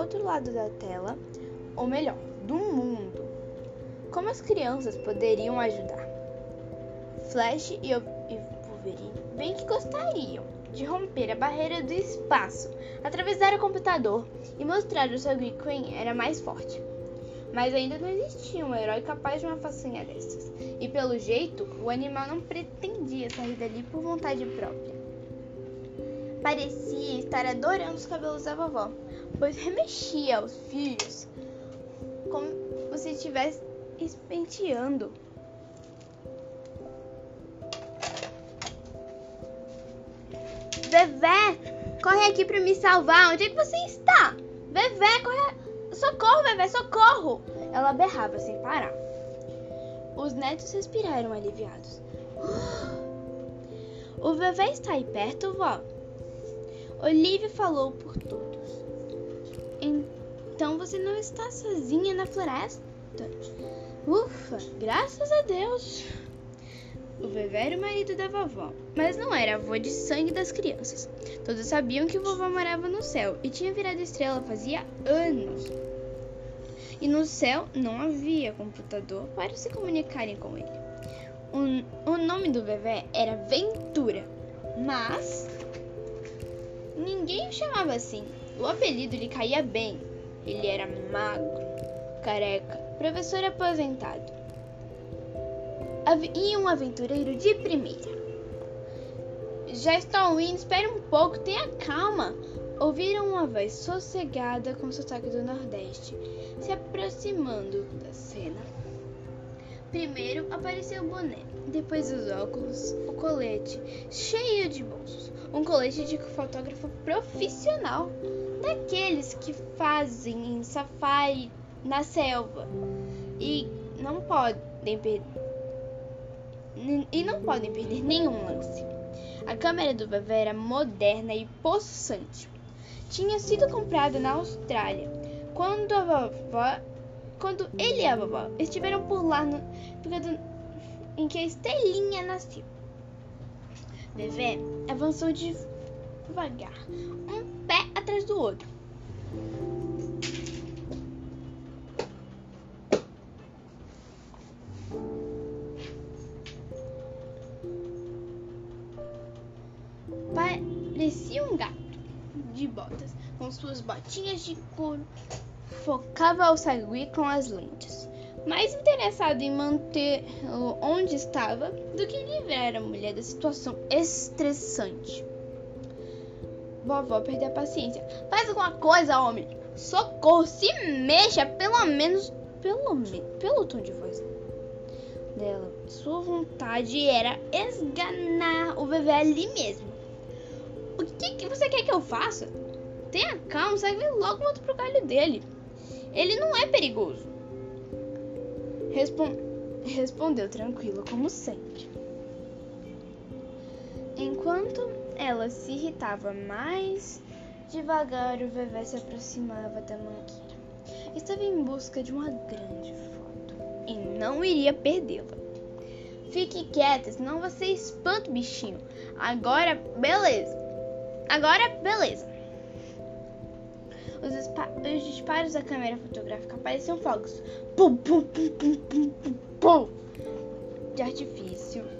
outro lado da tela, ou melhor, do mundo. Como as crianças poderiam ajudar? Flash e Wolverine bem que gostariam de romper a barreira do espaço, atravessar o computador e mostrar ao seu quem era mais forte. Mas ainda não existia um herói capaz de uma façanha dessas. E pelo jeito, o animal não pretendia sair dali por vontade própria. Parecia estar adorando os cabelos da vovó, pois remexia os fios como se estivesse espenteando. Vevé, corre aqui para me salvar. Onde é que você está? Vevé, corre. Socorro, Vevé, socorro! Ela berrava sem parar. Os netos respiraram aliviados. O Vevé está aí perto, vó? Olivia falou por todos. Você não está sozinha na floresta? Ufa, graças a Deus! O Vevé era o marido da vovó, mas não era avô de sangue das crianças. Todos sabiam que o vovô morava no céu e tinha virado estrela fazia anos. E no céu não havia computador para se comunicarem com ele. O, o nome do Vevé era Ventura, mas ninguém o chamava assim. O apelido lhe caía bem. Ele era magro, careca, professor aposentado e um aventureiro de primeira. Já estou indo, espere um pouco, tenha calma. Ouviram uma voz sossegada com sotaque do Nordeste, se aproximando da cena. Primeiro apareceu o boné, depois os óculos, o colete, cheio de bolsos. Um colete de fotógrafo profissional, daqueles que fazem em safari na selva e não podem perder e não podem perder nenhum lance. A câmera do Vevé era moderna e possante. Tinha sido comprada na Austrália quando a vovó, quando ele e a vovó estiveram por lá no período em que a estrelinha nasceu. Vevé avançou devagar, um pé atrás do outro. Parecia um gato de botas, com suas botinhas de couro. Focava o sagui com as lentes, mais interessado em mantê-lo onde estava do que livrar a mulher da situação estressante. Vovó perdeu a paciência. Faz alguma coisa, homem! Socorro! Se mexa, pelo menos. Pelo, pelo tom de voz dela. Sua vontade era esganar o bebê ali mesmo. O que, que você quer que eu faça? Tenha calma, segue logo outro pro galho dele. Ele não é perigoso. Respon respondeu tranquilo, como sempre. Enquanto ela se irritava mais devagar, o bebê se aproximava da mangueira. Estava em busca de uma grande foto e não iria perdê-la. Fique quieta, senão você espanta o bichinho. Agora, beleza. Agora, beleza. Os, os, disparos da câmera fotográfica pareciam fogos. Pum, pum, pum, pum, pum, pum, pum. De artifício.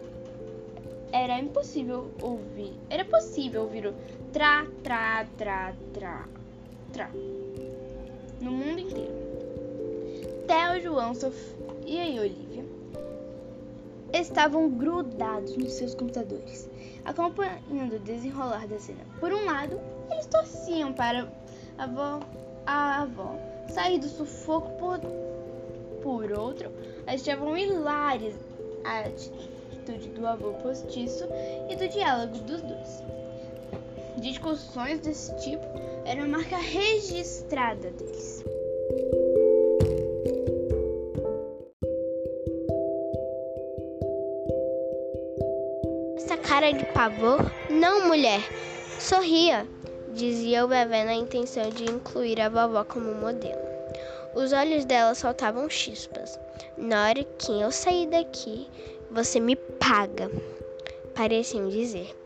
Era impossível ouvir. Era possível ouvir o tra, tra, tra, tra, tra. No mundo inteiro. Theo, João, Sofia e Olivia estavam grudados nos seus computadores acompanhando o desenrolar da cena. Por um lado, eles torciam para a avó, a avó sair do sufoco, por, por outro, achavam hilárias a atitude do avô postiço e do diálogo dos dois. Discussões desse tipo eram marca registrada deles. cara de pavor? Não, mulher. Sorria, dizia o bebê na intenção de incluir a vovó como modelo. Os olhos dela soltavam chispas. Na hora que eu sair daqui, você me paga, pareciam dizer.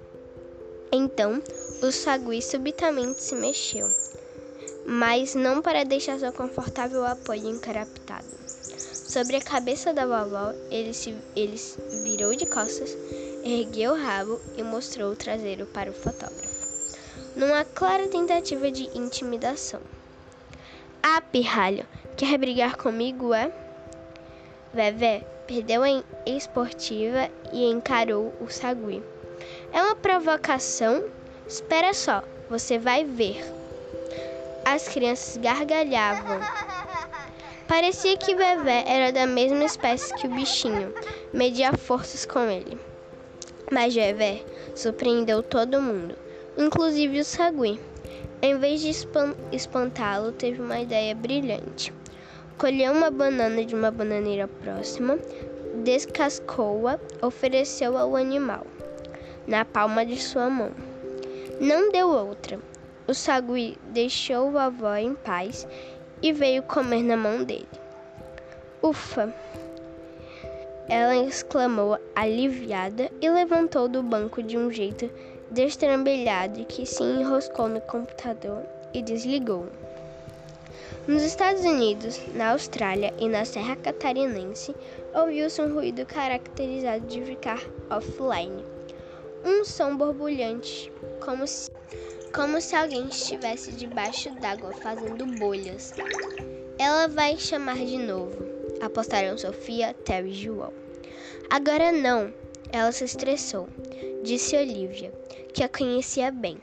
Então, o sagui subitamente se mexeu. mas não para deixar seu confortável apoio encaraptado. Sobre a cabeça da vovó, ele se ele virou de costas, ergueu o rabo e mostrou o traseiro para o fotógrafo, numa clara tentativa de intimidação. Ah, pirralho, quer brigar comigo, é? Vevé perdeu a esportiva e encarou o sagui. É uma provocação? Espera só, você vai ver. As crianças gargalhavam. Parecia que Vevé era da mesma espécie que o bichinho, media forças com ele. Mas Vevé surpreendeu todo mundo, inclusive o sagui. Em vez de espantá-lo, teve uma ideia brilhante. Colheu uma banana de uma bananeira próxima, descascou-a, ofereceu ao animal, na palma de sua mão. Não deu outra. O sagui deixou a avó em paz e veio comer na mão dele. Ufa! Ela exclamou aliviada e levantou do banco de um jeito destrambelhado que se enroscou no computador e desligou. Nos Estados Unidos, na Austrália e na Serra Catarinense, ouviu-se um ruído caracterizado de ficar offline. Um som borbulhante, como se, como se alguém estivesse debaixo d'água fazendo bolhas. Ela vai chamar de novo, apostaram Sofia, Terry e João. Agora não, ela se estressou, disse Olivia, que a conhecia bem.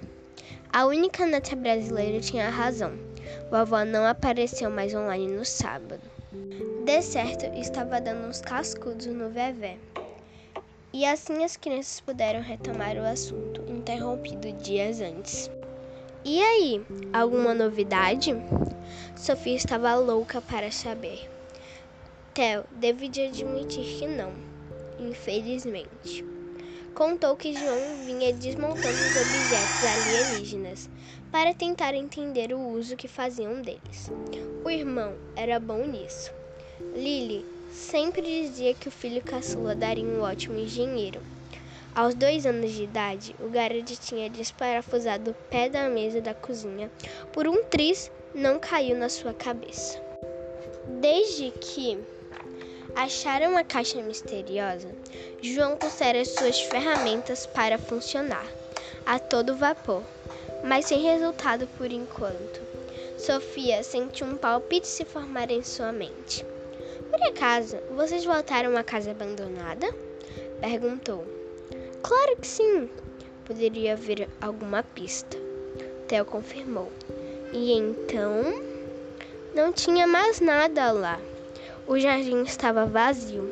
A única neta brasileira tinha razão. Vovó não apareceu mais online no sábado. De certo, estava dando uns cascudos no Vevé. E assim as crianças puderam retomar o assunto, interrompido dias antes. E aí, alguma novidade? Sofia estava louca para saber. Theo devo de admitir que não, infelizmente. Contou que João vinha desmontando os objetos alienígenas, para tentar entender o uso que faziam deles. O irmão era bom nisso. Lily sempre dizia que o filho caçula daria um ótimo engenheiro. Aos dois anos de idade, o garoto tinha desparafusado o pé da mesa da cozinha por um tris não caiu na sua cabeça. Desde que acharam a caixa misteriosa, João pusera suas ferramentas para funcionar a todo vapor mas sem resultado por enquanto. Sofia sente um palpite se formar em sua mente. Por acaso, vocês voltaram à casa abandonada? Perguntou. Claro que sim. Poderia haver alguma pista. Theo confirmou. E então, não tinha mais nada lá. O jardim estava vazio,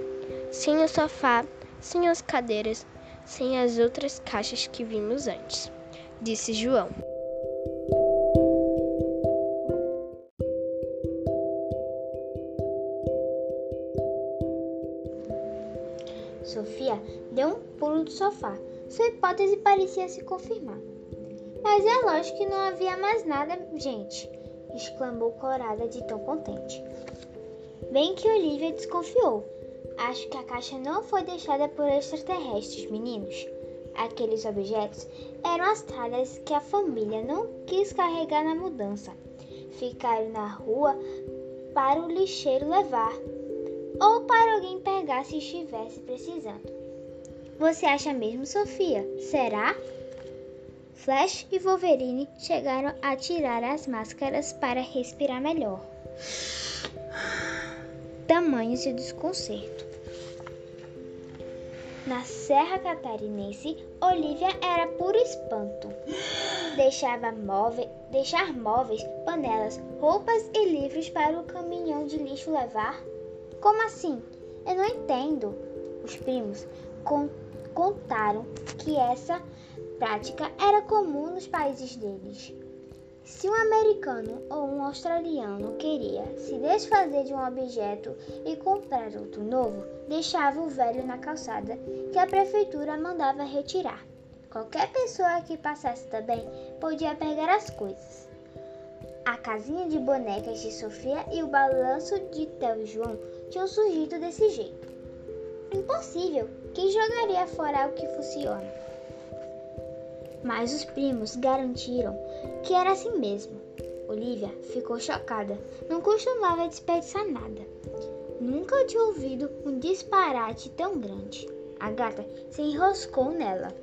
sem o sofá, sem as cadeiras, sem as outras caixas que vimos antes disse João. Sofia deu um pulo do sofá. Sua hipótese parecia se confirmar. Mas é lógico que não havia mais nada, gente, exclamou Corada de tão contente. Bem que Olivia desconfiou. Acho que a caixa não foi deixada por extraterrestres, meninos. Aqueles objetos eram as tralhas que a família não quis carregar na mudança. Ficaram na rua para o lixeiro levar ou para alguém pegar se estivesse precisando. Você acha mesmo, Sofia? Será? Flash e Wolverine chegaram a tirar as máscaras para respirar melhor. Tamanho seu desconcerto. Na Serra Catarinense, Olivia era puro espanto. Deixava móveis, deixar móveis, panelas, roupas e livros para o caminhão de lixo levar? Como assim? Eu não entendo. Os primos con contaram que essa prática era comum nos países deles. Se um americano ou um australiano queria se desfazer de um objeto e comprar outro novo, deixava o velho na calçada que a prefeitura mandava retirar. Qualquer pessoa que passasse também podia pegar as coisas. A casinha de bonecas de Sofia e o balanço de Theo e João tinham surgido desse jeito. Impossível! Quem jogaria fora algo que funciona? mas os primos garantiram que era assim mesmo. Olivia ficou chocada. Não costumava desperdiçar nada. Nunca tinha ouvido um disparate tão grande. A gata se enroscou nela.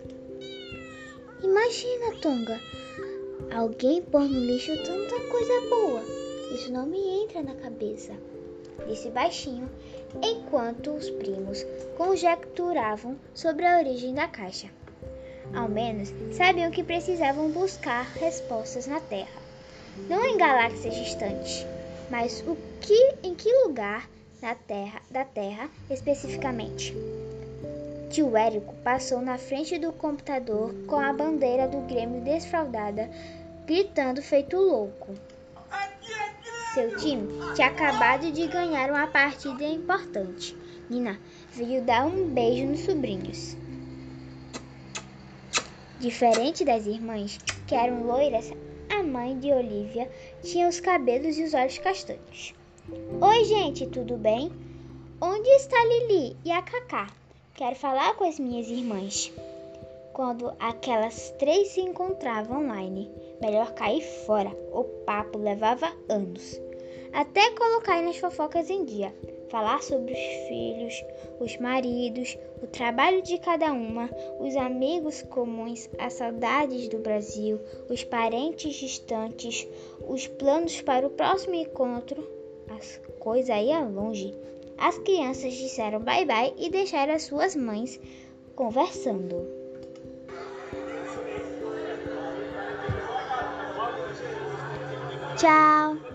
Imagina, Tonga, alguém pôr no lixo tanta coisa boa. Isso não me entra na cabeça, disse baixinho, enquanto os primos conjecturavam sobre a origem da caixa. Ao menos sabiam que precisavam buscar respostas na Terra, não em galáxias distantes, mas o que em que lugar na Terra, da Terra especificamente. Tio Érico passou na frente do computador com a bandeira do Grêmio desfraldada, gritando feito louco. Seu time tinha acabado de ganhar uma partida importante. Nina veio dar um beijo nos sobrinhos. Diferente das irmãs, que eram loiras, a mãe de Olivia tinha os cabelos e os olhos castanhos. Oi, gente, tudo bem? Onde está Lili e a Cacá? Quero falar com as minhas irmãs. Quando aquelas três se encontravam online, melhor cair fora. O papo levava anos. Até colocar nas fofocas em dia. Falar sobre os filhos, os maridos, o trabalho de cada uma, os amigos comuns, as saudades do Brasil, os parentes distantes, os planos para o próximo encontro. As coisas iam longe. As crianças disseram bye bye e deixaram as suas mães conversando. Tchau!